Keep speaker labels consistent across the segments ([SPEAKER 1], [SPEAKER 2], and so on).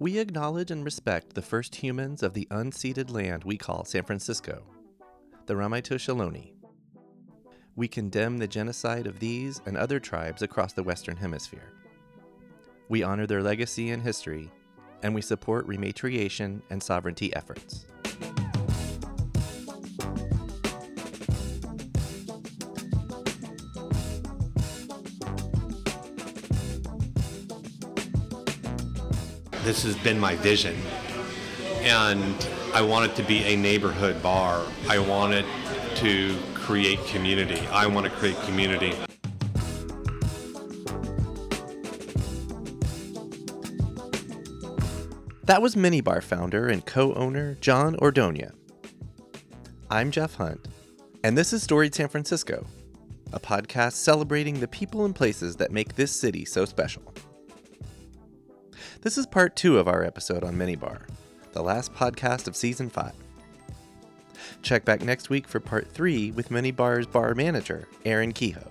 [SPEAKER 1] We acknowledge and respect the first humans of the unceded land we call San Francisco, the Ramaytush Ohlone. We condemn the genocide of these and other tribes across the Western Hemisphere. We honor their legacy and history, and we support rematriation and sovereignty efforts.
[SPEAKER 2] This has been my vision. And I want it to be a neighborhood bar. I want it to create community. I want to create community.
[SPEAKER 1] That was Minibar founder and co owner John Ordonia. I'm Jeff Hunt, and this is Storied San Francisco, a podcast celebrating the people and places that make this city so special. This is part two of our episode on Minibar, the last podcast of season five. Check back next week for part three with Minibar's bar manager, Erin Kehoe.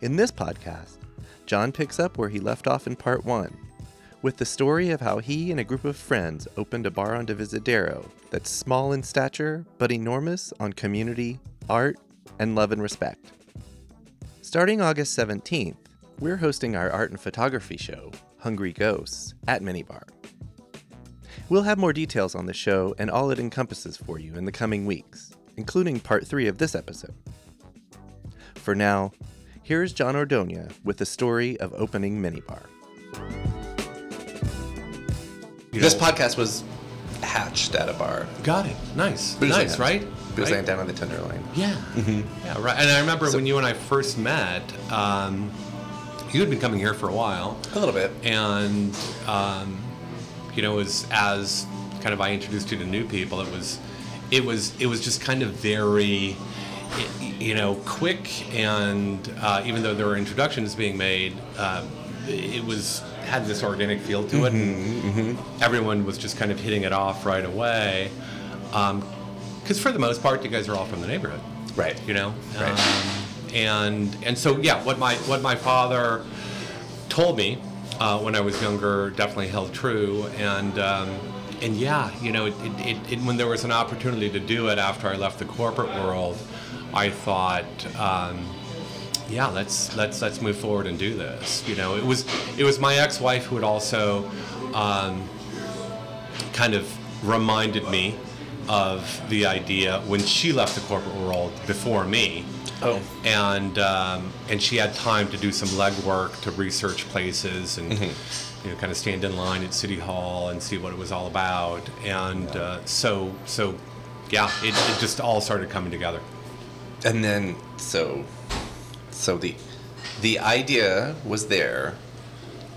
[SPEAKER 1] In this podcast, John picks up where he left off in part one with the story of how he and a group of friends opened a bar on Divisadero that's small in stature but enormous on community, art, and love and respect. Starting August 17th, we're hosting our art and photography show, Hungry Ghosts, at Minibar. We'll have more details on the show and all it encompasses for you in the coming weeks, including part three of this episode. For now, here's John Ordonia with the story of opening Minibar. This podcast was hatched at a bar.
[SPEAKER 2] got it. Nice.
[SPEAKER 1] Booze
[SPEAKER 2] nice,
[SPEAKER 1] Land.
[SPEAKER 2] right?
[SPEAKER 1] Booze
[SPEAKER 2] Right?
[SPEAKER 1] Land down on the Tenderloin.
[SPEAKER 2] Yeah. Yeah, right. And I remember when you and I first met, um, you had been coming here for a while.
[SPEAKER 1] A little bit.
[SPEAKER 2] and um, you know, as as kind of I introduced you to new people, it was it was it was just kind of very you know quick, and uh, even though there were introductions being made, uh, it was had this organic feel to it, and everyone was just kind of hitting it off right away. Because for the most part, you guys are all from the neighborhood
[SPEAKER 1] Right.
[SPEAKER 2] you know
[SPEAKER 1] Right.
[SPEAKER 2] um, and and so yeah what my what my father told me uh, when I was younger definitely held true and um, and yeah you know it, it, it, when there was an opportunity to do it after I left the corporate world I thought um, yeah let's let's let's move forward and do this you know it was it was my ex-wife who had also um, kind of reminded me of the idea when she left the corporate world before me.
[SPEAKER 1] Oh.
[SPEAKER 2] And um, and she had time to do some legwork to research places and you know kind of stand in line at City Hall and see what it was all about. And uh, so so yeah, it, it just all started coming together.
[SPEAKER 1] And then so so the the idea was there.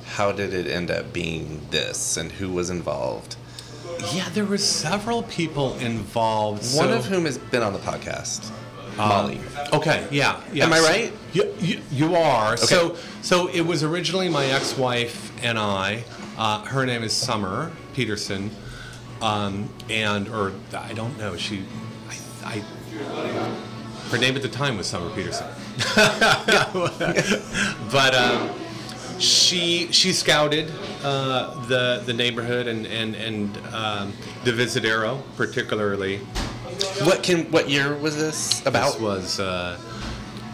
[SPEAKER 1] How did it end up being this and who was involved?
[SPEAKER 2] Yeah, there were several people involved.
[SPEAKER 1] One
[SPEAKER 2] so-
[SPEAKER 1] of whom has been on the podcast. Molly.
[SPEAKER 2] Okay, yeah, yeah.
[SPEAKER 1] Am I right?
[SPEAKER 2] You, you, you are. So, so it was originally my ex-wife and I. Uh, her name is Sommer Peterson, um, and or I don't know. She, I, I, her name at the time was Sommer Peterson, but um, she she scouted uh, the the neighborhood and and and um, Divisadero particularly.
[SPEAKER 1] What can what year was this about?
[SPEAKER 2] This was uh,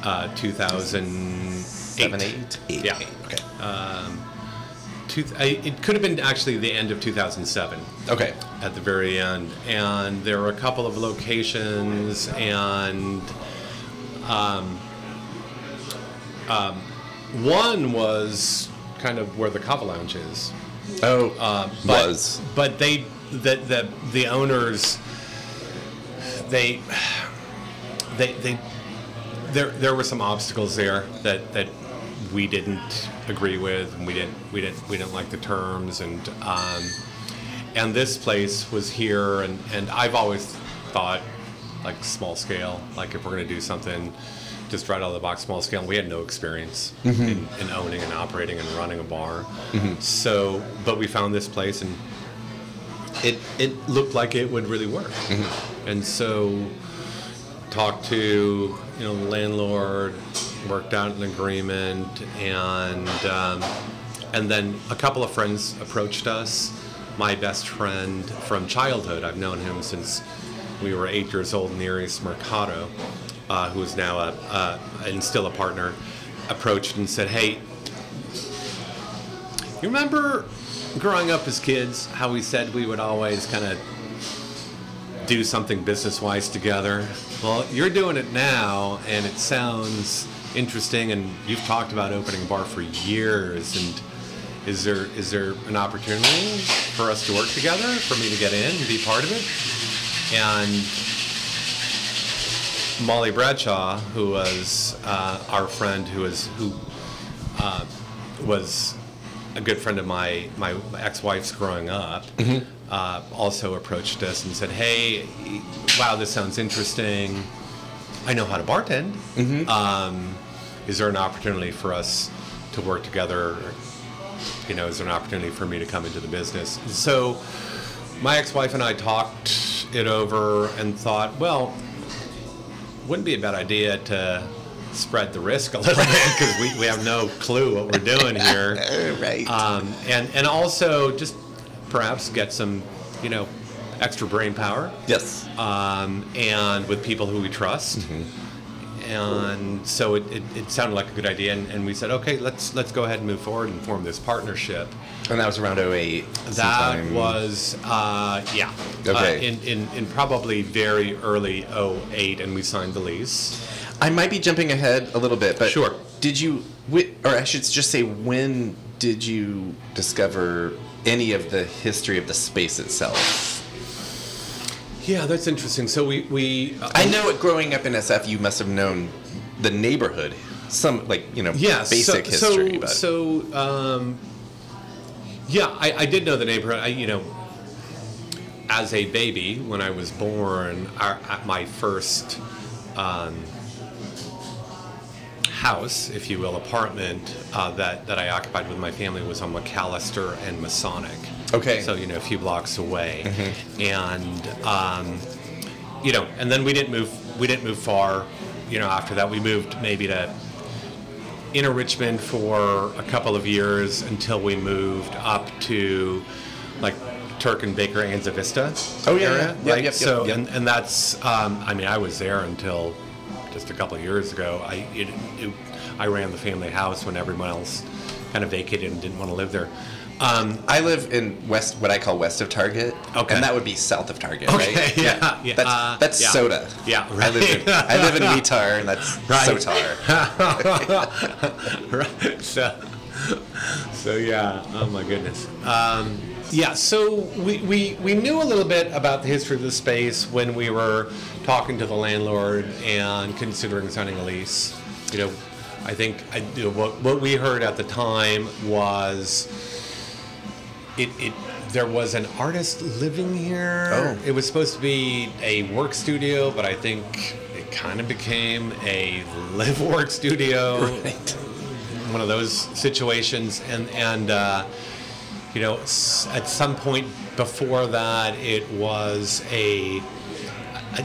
[SPEAKER 2] uh, 2008.
[SPEAKER 1] Seven, eight, eight,
[SPEAKER 2] Yeah.
[SPEAKER 1] eight. Okay.
[SPEAKER 2] Two, I, it could have been actually the end of 2007
[SPEAKER 1] Okay.
[SPEAKER 2] at the very end. And there were a couple of locations, and um, um, one was kind of where the Kava Lounge is.
[SPEAKER 1] Oh,
[SPEAKER 2] Uh, but,
[SPEAKER 1] was.
[SPEAKER 2] but they the, the the owners they they they there there were some obstacles there that that we didn't agree with and we didn't we didn't we didn't like the terms and um, and this place was here and and I've always thought like small scale like if we're going to do something just right out of the box small scale and we had no experience in, in owning and operating and running a bar. So but we found this place and it it looked like it would really work and so talked to you know the landlord worked out an agreement and um, and then a couple of friends approached us. My best friend from childhood, I've known him since we were eight years old, Nerius Mercado, uh, who is now a, a and still a partner, approached and said, "Hey, you remember growing up as kids how we said we would always kind of do something business wise together? Well, you're doing it now, and it sounds interesting. And you've talked about opening a bar for years. And is there is there an opportunity for us to work together, for me to get in and be part of it? And Molly Bradshaw, who was uh, our friend, who was who uh, was a good friend of my my ex-wife's growing up, uh, also approached us and said, "Hey, wow, this sounds interesting. I know how to bartend. Um, is there an opportunity for us to work together? You know, is there an opportunity for me to come into the business?" So, my ex-wife and I talked it over and thought, well, wouldn't be a bad idea to spread the risk a little bit because we, we have no clue what we're doing here.
[SPEAKER 1] right.
[SPEAKER 2] Um, and, and also just perhaps get some, you know, extra brain power
[SPEAKER 1] yes.
[SPEAKER 2] um, and with people who we trust. And so it, it, it sounded like a good idea, and, and we said, okay, let's let's go ahead and move forward and form this partnership.
[SPEAKER 1] and that was around 08.
[SPEAKER 2] That
[SPEAKER 1] sometime.
[SPEAKER 2] was, uh, yeah.
[SPEAKER 1] Okay.
[SPEAKER 2] Uh, in, in, in probably very early 08, and we signed the lease.
[SPEAKER 1] I might be jumping ahead a little bit, but
[SPEAKER 2] Sure.
[SPEAKER 1] Did you, or I should just say, when did you discover any of the history of the space itself?
[SPEAKER 2] Yeah, that's interesting. So we, we uh,
[SPEAKER 1] I know growing up in SF, you must have known the neighborhood, some like you know
[SPEAKER 2] yeah,
[SPEAKER 1] basic
[SPEAKER 2] so,
[SPEAKER 1] history,
[SPEAKER 2] So,
[SPEAKER 1] but
[SPEAKER 2] so um, yeah, I, I did know the neighborhood. I, you know, as a baby when I was born, our, at my first um, house, if you will, apartment uh, that that I occupied with my family was on McAllister and Masonic.
[SPEAKER 1] Okay.
[SPEAKER 2] So you know, a few blocks away, and um, you know, and then we didn't move. We didn't move far. You know, after that, we moved maybe to inner Richmond for a couple of years until we moved up to like Turk and Baker Anza Vista
[SPEAKER 1] Oh, yeah,
[SPEAKER 2] area,
[SPEAKER 1] yeah. Yep,
[SPEAKER 2] right?
[SPEAKER 1] yep,
[SPEAKER 2] so
[SPEAKER 1] yep.
[SPEAKER 2] And, and that's um, I mean I was there until just a couple of years ago. I it, it, I ran the family house when everyone else kind of vacated and didn't want to live there. Um,
[SPEAKER 1] I live in west, what I call west of Target,
[SPEAKER 2] Okay.
[SPEAKER 1] and that would be south of Target,
[SPEAKER 2] Okay,
[SPEAKER 1] right?
[SPEAKER 2] yeah, yeah,
[SPEAKER 1] That's
[SPEAKER 2] uh,
[SPEAKER 1] that's
[SPEAKER 2] yeah.
[SPEAKER 1] soda.
[SPEAKER 2] Yeah,
[SPEAKER 1] I live in
[SPEAKER 2] right.
[SPEAKER 1] I live in Wetar, and that's
[SPEAKER 2] Right.
[SPEAKER 1] Sotar.
[SPEAKER 2] right. So, so yeah. Oh my goodness. Um, yeah. So we, we we knew a little bit about the history of the space when we were talking to the landlord and considering signing a lease. You know, I think I, you know, what what we heard at the time was it it. There was an artist living here.
[SPEAKER 1] Oh.
[SPEAKER 2] It was supposed to be a work studio, but I think it kind of became a live work studio
[SPEAKER 1] Right.
[SPEAKER 2] one of those situations and and uh, you know at some point before that it was a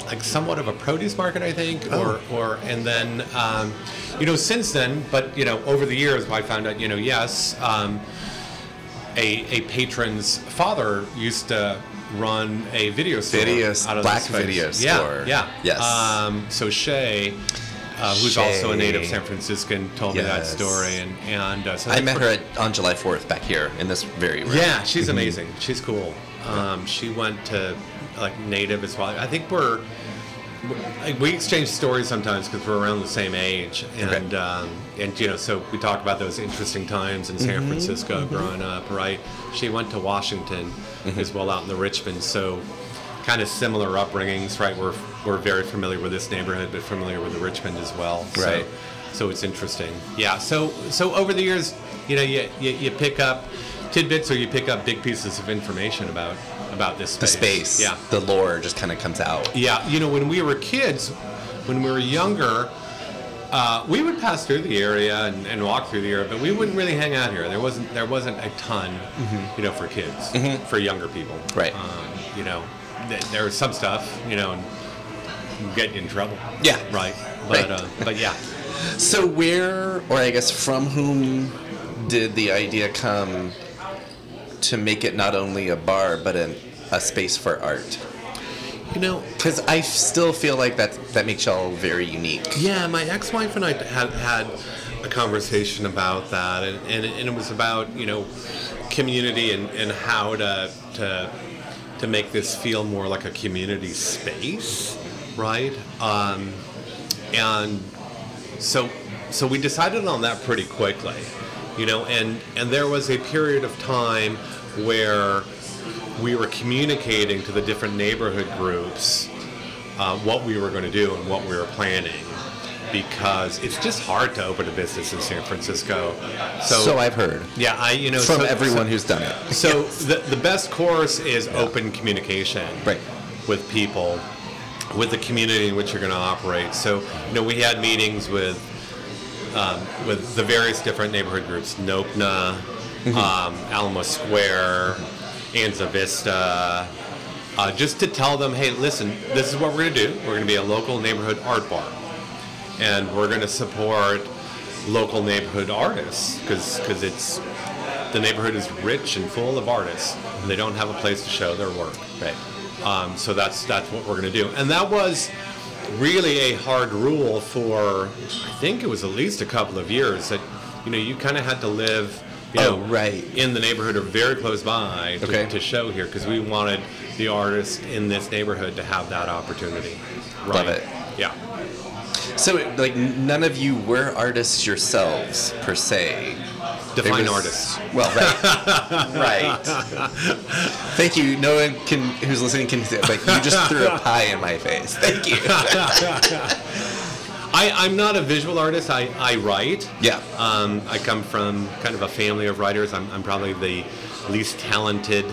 [SPEAKER 2] like somewhat of a produce market I think or or and then um, you know since then but you know over the years I found out you know yes um, a, a patron's father used to run a video store
[SPEAKER 1] Video-
[SPEAKER 2] out of
[SPEAKER 1] black video
[SPEAKER 2] yeah,
[SPEAKER 1] store.
[SPEAKER 2] Yeah.
[SPEAKER 1] Yes.
[SPEAKER 2] Um, so Shay, uh, who's also a native San Franciscan, told me that story, and and uh, so
[SPEAKER 1] I met her at, on July 4th back here in this very room.
[SPEAKER 2] Yeah, she's amazing. She's cool. Um, she went to like native as well. I think we're we exchange stories sometimes because we're around the same age, and
[SPEAKER 1] Okay.
[SPEAKER 2] um, and you know, so we talk about those interesting times in San
[SPEAKER 1] Mm-hmm.
[SPEAKER 2] Francisco growing up. Right? She went to Washington
[SPEAKER 1] Mm-hmm.
[SPEAKER 2] as well out in the Richmond, so kind of similar upbringings. Right? We're we're very familiar with this neighborhood, but familiar with the Richmond as well. So-
[SPEAKER 1] Right.
[SPEAKER 2] so it's interesting. Yeah. So so over the years, you know, you, you, you pick up tidbits or you pick up big pieces of information about about this
[SPEAKER 1] The
[SPEAKER 2] space.
[SPEAKER 1] space,
[SPEAKER 2] Yeah.
[SPEAKER 1] the lore just kind of comes out.
[SPEAKER 2] Yeah. You know, when we were kids, when we were younger. Uh, we would pass through the area and, and walk through the area, but we wouldn't really hang out here. There wasn't there wasn't a ton, you know, for kids, for younger people.
[SPEAKER 1] Right.
[SPEAKER 2] Um, you know, th- there was some stuff, you know, and get in trouble.
[SPEAKER 1] Yeah.
[SPEAKER 2] Right. But
[SPEAKER 1] Right.
[SPEAKER 2] Uh, but yeah.
[SPEAKER 1] So where, or I guess from whom, did the idea come to make it not only a bar but an, a space for art?
[SPEAKER 2] You know,
[SPEAKER 1] Because I still feel like that that makes y'all very unique.
[SPEAKER 2] Yeah, my ex-wife and I had had a conversation about that, and, and, and it was about you know community and, and how to to to make this feel more like a community space, right? Um, and so so we decided on that pretty quickly, you know, and and there was a period of time where we were communicating to the different neighborhood groups uh, what we were going to do and what we were planning because it's just hard to open a business in San Francisco. So,
[SPEAKER 1] So I've heard
[SPEAKER 2] yeah, I you know
[SPEAKER 1] from
[SPEAKER 2] so-
[SPEAKER 1] everyone
[SPEAKER 2] so-
[SPEAKER 1] who's done it.
[SPEAKER 2] so the, the best course is open communication
[SPEAKER 1] Right.
[SPEAKER 2] with people, with the community in which you're going to operate. So you know we had meetings with um, with the various different neighborhood groups, Nopna,
[SPEAKER 1] Mm-hmm.
[SPEAKER 2] um, Alamo Square, Anza Vista, uh, just to tell them, hey, listen, this is what we're going to do. We're going to be a local neighborhood art bar, and we're going to support local neighborhood artists because it's the neighborhood is rich and full of artists. And they don't have a place to show their work.
[SPEAKER 1] Right.
[SPEAKER 2] Um, so that's that's what we're going to do, and that was really a hard rule for I think it was at least a couple of years that you know you kind of had to live. You
[SPEAKER 1] Oh,
[SPEAKER 2] know,
[SPEAKER 1] right.
[SPEAKER 2] in the neighborhood or very close by to,
[SPEAKER 1] Okay.
[SPEAKER 2] to show here because we wanted the artists in this neighborhood to have that opportunity. Right.
[SPEAKER 1] Love it.
[SPEAKER 2] Yeah.
[SPEAKER 1] So, like, none of you were artists yourselves, per se.
[SPEAKER 2] Define
[SPEAKER 1] was-
[SPEAKER 2] artists.
[SPEAKER 1] Well, right. right. Thank you. No one can who's listening can like you just threw a pie in my face. Thank you.
[SPEAKER 2] I, I'm not a visual artist. I, I write.
[SPEAKER 1] Yeah.
[SPEAKER 2] Um, I come from kind of a family of writers. I'm, I'm probably the least talented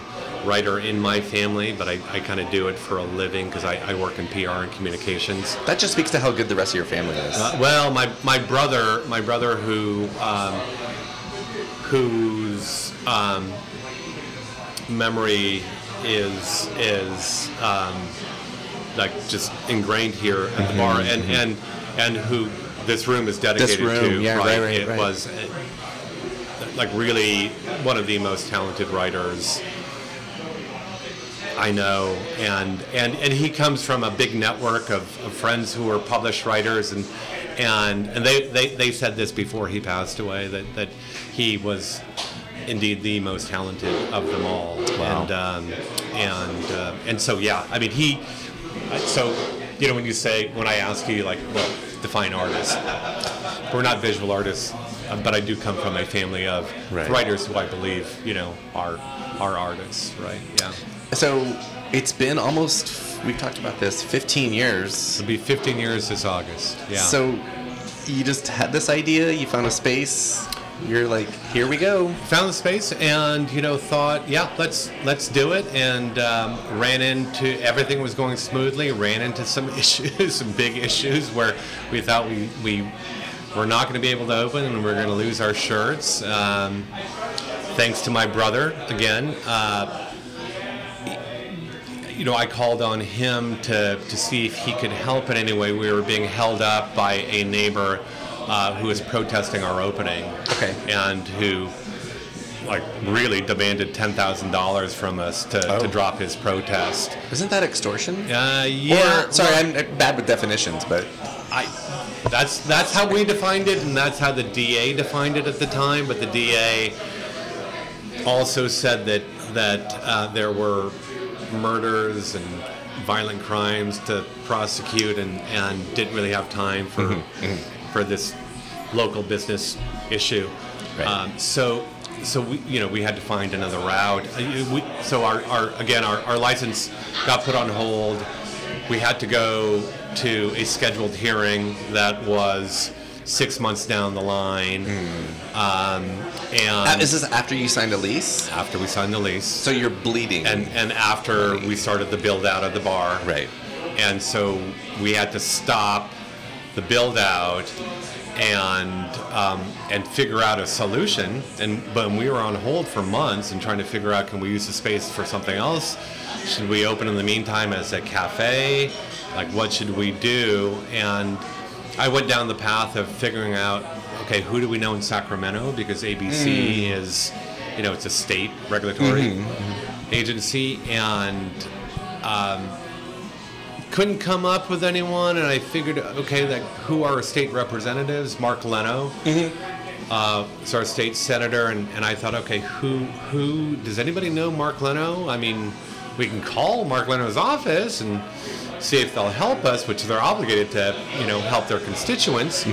[SPEAKER 2] writer in my family, but I, I kind of do it for a living because I, I work in PR and communications.
[SPEAKER 1] That just speaks to how good the rest of your family is.
[SPEAKER 2] Uh, well, my, my brother, my brother who um, whose um, memory is is um, like just ingrained here at the bar, and and and who this room is dedicated
[SPEAKER 1] Mm-hmm, room,
[SPEAKER 2] to.
[SPEAKER 1] yeah, right, right, right,
[SPEAKER 2] it
[SPEAKER 1] right.
[SPEAKER 2] was uh, like really one of the most talented writers I know, and and and he comes from a big network of, of friends who are published writers, and and and they, they they said this before he passed away that that he was indeed the most talented of them all,
[SPEAKER 1] Wow.
[SPEAKER 2] and um, and uh, and so yeah, I mean he, so you know when you say when I ask you like well define artist, we're not visual artists, but I do come from a family of
[SPEAKER 1] Right.
[SPEAKER 2] writers who I believe you know are are artists, right? Yeah.
[SPEAKER 1] So it's been almost we've talked about this 15 years.
[SPEAKER 2] It'll be 15 years this August. Yeah.
[SPEAKER 1] So you just had this idea, you found a space, you're like, here we go.
[SPEAKER 2] found the space and you know thought, yeah, let's let's do it, and um, ran into everything was going smoothly. Ran into some issues, some big issues where we thought we we were not going to be able to open and we're going to lose our shirts. Um, thanks to my brother again. Uh, you know, I called on him to, to see if he could help in any way. We were being held up by a neighbor uh, who was protesting our opening.
[SPEAKER 1] Okay.
[SPEAKER 2] And who, like, really demanded $10,000 from us to,
[SPEAKER 1] Oh.
[SPEAKER 2] to drop his protest.
[SPEAKER 1] Isn't that extortion?
[SPEAKER 2] Uh, yeah.
[SPEAKER 1] Or, sorry,
[SPEAKER 2] well,
[SPEAKER 1] I'm bad with definitions, but
[SPEAKER 2] I, that's that's how we defined it, and that's how the DA defined it at the time. But the DA also said that that uh, there were murders and violent crimes to prosecute, and, and didn't really have time for for this local business issue.
[SPEAKER 1] Right.
[SPEAKER 2] Um, so. So we, you know, we had to find another route. Uh, we, so our, our again, our, our license got put on hold we had to go to a scheduled hearing that was six months down the line. Um,
[SPEAKER 1] Uh,
[SPEAKER 2] and
[SPEAKER 1] is this after you signed a lease?
[SPEAKER 2] after we signed the lease,
[SPEAKER 1] So you're bleeding.
[SPEAKER 2] and, and after we started the build out of the bar.
[SPEAKER 1] right.
[SPEAKER 2] And so we had to stop the build out and um, and figure out a solution. And but we were on hold for months and trying to figure out can we use the space for something else? Should we open in the meantime as a cafe? Like what should we do? And I went down the path of figuring out okay, who do we know in Sacramento? Because ABC is, you know, it's a state regulatory agency, and um, couldn't come up with anyone. And I figured, okay, like who are our state representatives? Mark Leno. Uh, is our state senator, and, and I thought, okay, who who does anybody know Mark Leno? I mean, we can call Mark Leno's office and see if they'll help us, which they're obligated to, you know, help their constituents.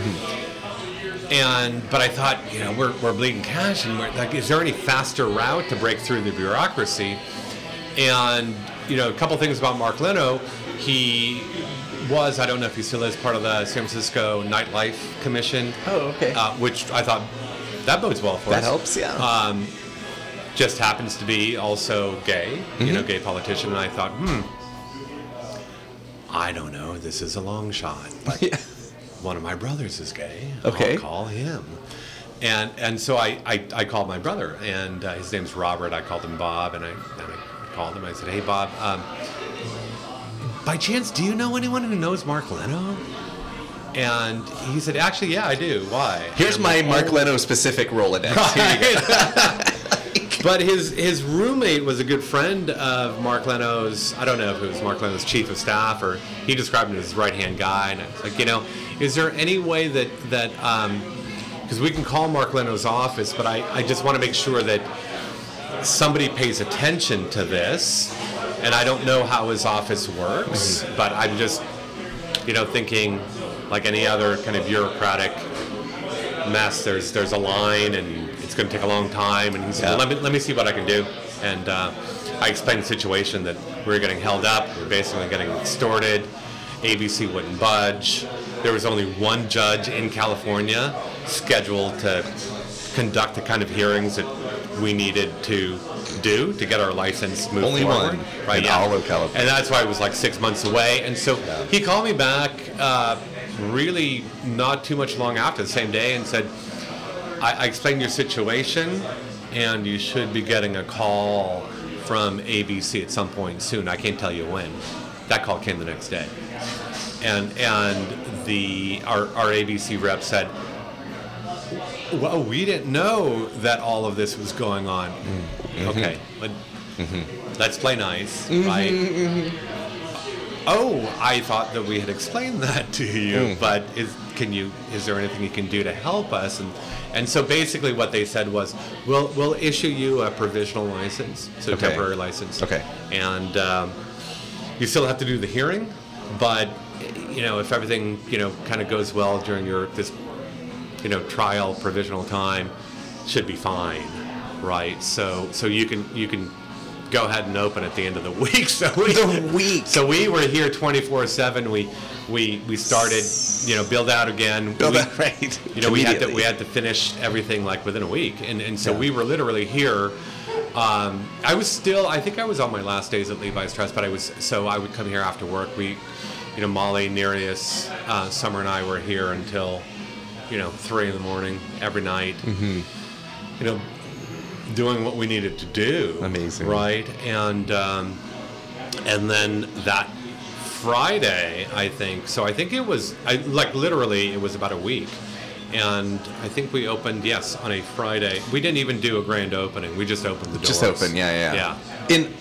[SPEAKER 2] And but I thought, you know, we're, we're bleeding cash, and we're, like, is there any faster route to break through the bureaucracy? And you know, a couple things about Mark Leno. He was, I don't know if he still is, part of the San Francisco Nightlife Commission.
[SPEAKER 1] Oh, okay.
[SPEAKER 2] Uh, which I thought that bodes well for
[SPEAKER 1] that
[SPEAKER 2] us.
[SPEAKER 1] That helps, yeah.
[SPEAKER 2] Um, just happens to be also gay, you
[SPEAKER 1] Mm-hmm.
[SPEAKER 2] know, gay politician, and I thought, hmm, I don't know, this is a long shot, but
[SPEAKER 1] Yeah.
[SPEAKER 2] one of my brothers is gay.
[SPEAKER 1] Okay.
[SPEAKER 2] I'll call him. And and so I, I, I called my brother, and uh, his name's Robert. I called him Bob, and I, and I called him. I said, Hey, Bob, um, by chance, do you know anyone who knows Mark Leno? And he said, Actually, yeah, I do. Why?
[SPEAKER 1] Here's my Mark. Leno specific Rolodex. You go.
[SPEAKER 2] But his his roommate was a good friend of Mark Leno's. I don't know if it was Mark Leno's chief of staff or he described him as his right hand guy. And I was like, you know, is there any way that that um, because we can call Mark Leno's office, but I, I just want to make sure that somebody pays attention to this. And I don't know how his office works, mm-hmm. but I'm just you know thinking like any other kind of bureaucratic mess. There's there's a line, and it's going to take a long time. And he said,
[SPEAKER 1] Yeah.
[SPEAKER 2] well, "Let me let me see what I can do." And uh, I explained the situation that we were getting held up. We were basically getting extorted. ABC wouldn't budge. There was only one judge in California scheduled to conduct the kind of hearings that we needed to do to get our license moved
[SPEAKER 1] Only
[SPEAKER 2] forward.
[SPEAKER 1] one
[SPEAKER 2] right?
[SPEAKER 1] in
[SPEAKER 2] yeah.
[SPEAKER 1] all of California.
[SPEAKER 2] And that's why it was like six months away. And so he called me back uh, really not too much long after the same day and said, I, I explained your situation and you should be getting a call from ABC at some point soon. I can't tell you when. That call came the next day. And and the our, our ABC rep said, well, we didn't know that all of this was going on. Mm-hmm. Okay, mm-hmm. but mm-hmm. let's play nice, right? Oh, I thought that we had explained that to you, mm. but is can you? Is there anything you can do to help us? And and so basically, what they said was, we'll we'll issue you a provisional license, so
[SPEAKER 1] Okay.
[SPEAKER 2] temporary license.
[SPEAKER 1] Okay.
[SPEAKER 2] And um, you still have to do the hearing, but you know if everything you know kind of goes well during your this you know trial provisional time should be fine right so so you can you can go ahead and open at the end of the week so we
[SPEAKER 1] The week.
[SPEAKER 2] so we were here 24 7 we we we started you know build out again
[SPEAKER 1] Build
[SPEAKER 2] we,
[SPEAKER 1] out, right.
[SPEAKER 2] you know we had to we had to finish everything like within a week and and so
[SPEAKER 1] Yeah.
[SPEAKER 2] we were literally here um, I was still I think I was on my last days at Levi Strauss but I was so I would come here after work we you know Molly Nerius uh, Sommer and I were here until you know three in the morning every night
[SPEAKER 1] Mm-hmm.
[SPEAKER 2] you know doing what we needed to do
[SPEAKER 1] Amazing.
[SPEAKER 2] right and um, and then that Friday, I think. So I think it was I, like literally it was about a week, and I think we opened yes on a Friday. We didn't even do a grand opening. We just opened the doors.
[SPEAKER 1] Just open, yeah, yeah.
[SPEAKER 2] yeah.
[SPEAKER 1] In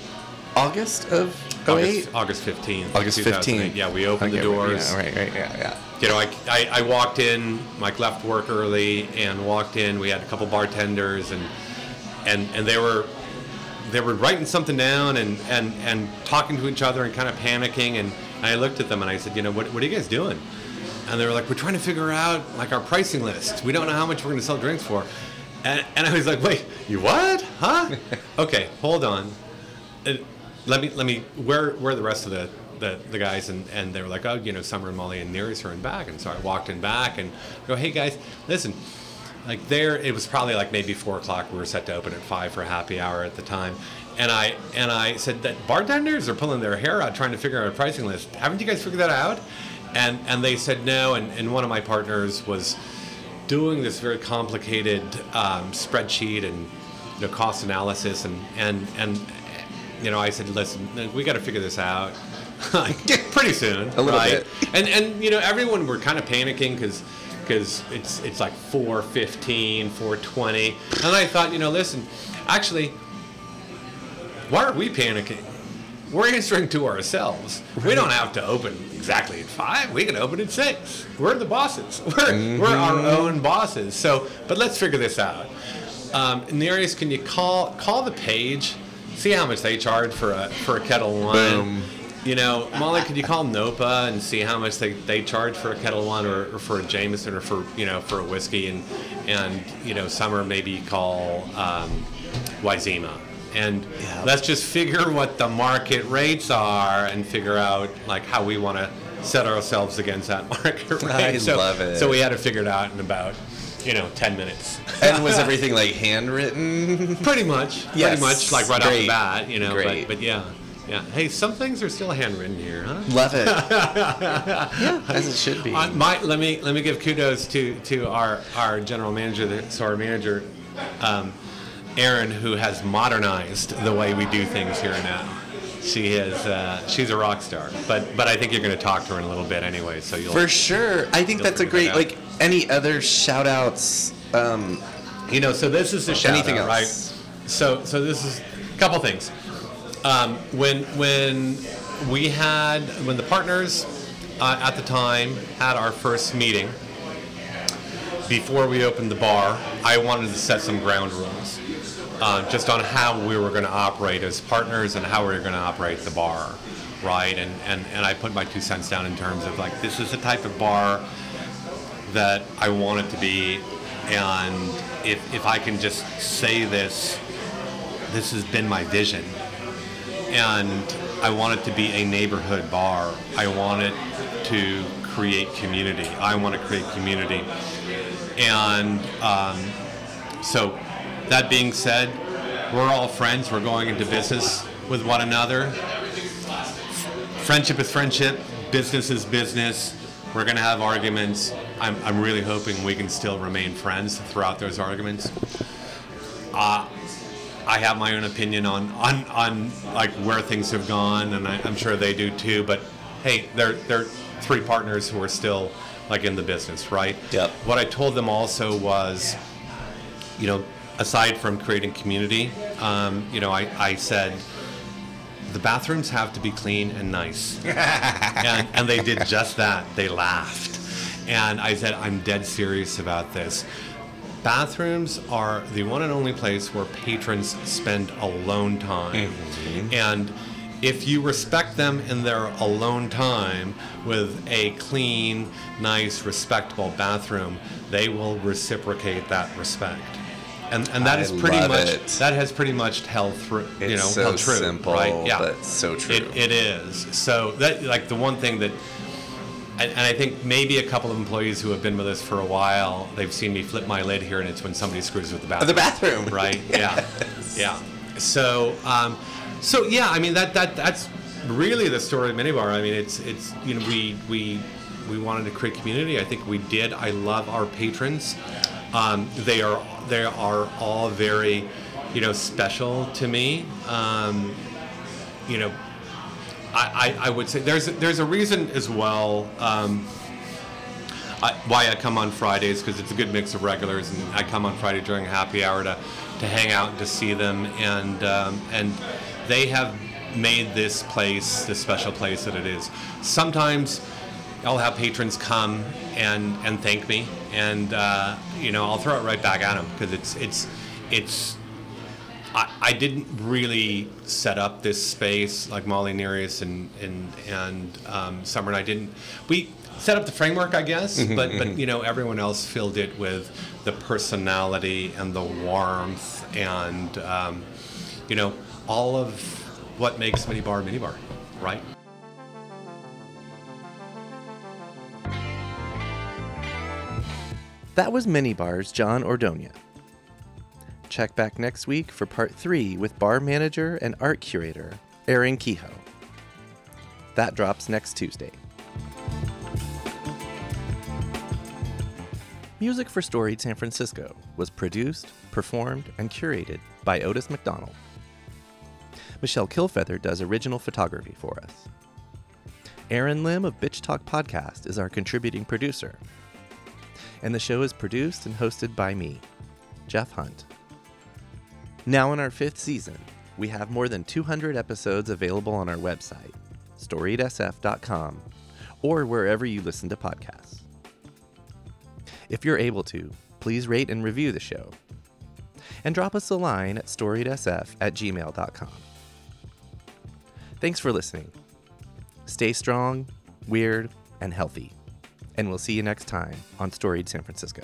[SPEAKER 1] August of 08?
[SPEAKER 2] August, August fifteenth.
[SPEAKER 1] August 15th.
[SPEAKER 2] Yeah, we opened the
[SPEAKER 1] Okay,
[SPEAKER 2] doors.
[SPEAKER 1] Yeah, right, right, yeah, yeah.
[SPEAKER 2] You know, I, I, I walked in, Mike left work early and walked in. We had a couple bartenders and and and they were they were writing something down and, and, and talking to each other and kind of panicking and I looked at them and I said, you know, what, what are you guys doing? And they were like, we're trying to figure out like our pricing list. We don't know how much we're going to sell drinks for. And, and I was like, wait, you what? Huh? okay, hold on. Uh, let me let me where where are the rest of the the, the guys and, and they were like oh you know Sommer and Molly and Nerius are in back and so I walked in back and go hey guys listen like there it was probably like maybe four o'clock we were set to open at five for a happy hour at the time and I and I said that bartenders are pulling their hair out trying to figure out a pricing list haven't you guys figured that out and and they said no and, and one of my partners was doing this very complicated um, spreadsheet and you know, cost analysis and and and you know I said listen we got to figure this out like pretty soon
[SPEAKER 1] A little
[SPEAKER 2] right?
[SPEAKER 1] bit.
[SPEAKER 2] and and you know everyone were kind of panicking because because it's it's like 415, 420. And I thought, you know, listen, actually, why are we panicking? We're answering to ourselves. We don't have to open exactly at five. We can open at six. We're the bosses. We're, we're our own bosses. So, but let's figure this out. Um, Nerius, can you call call the page, see how much they charge for a for a kettle of wine?
[SPEAKER 1] Boom.
[SPEAKER 2] You know, Molly, could you call Nopa and see how much they, they charge for a kettle of wine or, or for a Jameson or for you know for a whiskey and and you know Sommer maybe call um, Waziema and
[SPEAKER 1] Yeah.
[SPEAKER 2] let's just figure what the market rates are and figure out like how we want to set ourselves against that market rate.
[SPEAKER 1] I
[SPEAKER 2] so,
[SPEAKER 1] love it.
[SPEAKER 2] So we had it figured out in about you know ten minutes.
[SPEAKER 1] And was everything like handwritten?
[SPEAKER 2] Pretty much.
[SPEAKER 1] Yes.
[SPEAKER 2] Pretty much like right off the bat, you know.
[SPEAKER 1] Great.
[SPEAKER 2] But, but yeah. Yeah. Hey, some things are still handwritten here, huh?
[SPEAKER 1] Love it. yeah, as it should be.
[SPEAKER 2] Uh, my, let me let me give kudos to to our our general manager, so our manager, um, Erin, who has modernized the way we do things here now. She is uh, she's a rock star. But but I think you're going to talk to her in a little bit anyway, so you'll
[SPEAKER 1] For sure. I think that's a great,
[SPEAKER 2] out.
[SPEAKER 1] like, any other shout outs? Um,
[SPEAKER 2] You know, so this is a shout
[SPEAKER 1] Anything
[SPEAKER 2] out,
[SPEAKER 1] else?
[SPEAKER 2] right? So, so this is a couple things. Um, when when we had when the partners uh, at the time had our first meeting before we opened the bar, I wanted to set some ground rules, uh, just on how we were going to operate as partners and how we were going to operate the bar, right? And, and and I put my two cents down in terms of like this is the type of bar that I want it to be, and if, if I can just say this, this has been my vision, and I want it to be a neighborhood bar. I want it to create community. I want to create community, and um, so that being said, we're all friends. We're going into business with one another friendship is friendship, business is business. We're going to have arguments. I'm, I'm really hoping we can still remain friends throughout those arguments. Uh, I have my own opinion on, on, on like where things have gone, and I, I'm sure they do too. But hey, they're they're three partners who are still like in the business, right?
[SPEAKER 1] Yep.
[SPEAKER 2] What I told them also was, you know, aside from creating community, um, you know, I, I said the bathrooms have to be clean and nice. and, and they did just that. They laughed. And I said, I'm dead serious about this. Bathrooms are the one and only place where patrons spend alone time. Mm-hmm. And if you respect them in their alone time with a clean, nice, respectable bathroom, they will reciprocate that respect. And, and that
[SPEAKER 1] I
[SPEAKER 2] is pretty much
[SPEAKER 1] it.
[SPEAKER 2] that has pretty much held through you
[SPEAKER 1] It's
[SPEAKER 2] know
[SPEAKER 1] so
[SPEAKER 2] held true
[SPEAKER 1] simple,
[SPEAKER 2] right yeah
[SPEAKER 1] but so true.
[SPEAKER 2] it, it is so that like the one thing that and, and I think maybe a couple of employees who have been with us for a while they've seen me flip my lid here and it's when somebody screws with the bathroom
[SPEAKER 1] the bathroom.
[SPEAKER 2] right? Yeah. Yeah. So um, so yeah I mean that that that's really the story of minibar. I mean it's it's you know we we we wanted to create community. I think we did. I love our patrons. Um, they are they are all very you know special to me. Um, you know I, I, I would say there's there's a reason as well um, I, why I come on Fridays because it's a good mix of regulars and I come on Friday during happy hour to, to hang out and to see them and um, and they have made this place the special place that it is. Sometimes I'll have patrons come and and thank me and uh, you know I'll throw it right back at them because it's it's it's I, I didn't really set up this space like Molly Nerius and and and um, Sommer and I didn't. We set up the framework, I guess, but but you know everyone else filled it with the personality and the warmth and um, you know all of what makes minibar minibar, right?
[SPEAKER 1] That was Minibar's John Ordonia. Check back next week for part three with bar manager and art curator Erin Kehoe. That drops next Tuesday. Music for Storied San Francisco was produced, performed, and curated by Otis McDonald. Michelle Kilfeather does original photography for us. Aaron Lim of Bitch Talk Podcast is our contributing producer. And the show is produced and hosted by me, Jeff Hunt. Now, in our fifth season, we have more than 200 episodes available on our website, storiedsf.com, or wherever you listen to podcasts. If you're able to, please rate and review the show. And drop us a line at storiedsf at gmail.com. Thanks for listening. Stay strong, weird, and healthy. And we'll see you next time on Storied San Francisco.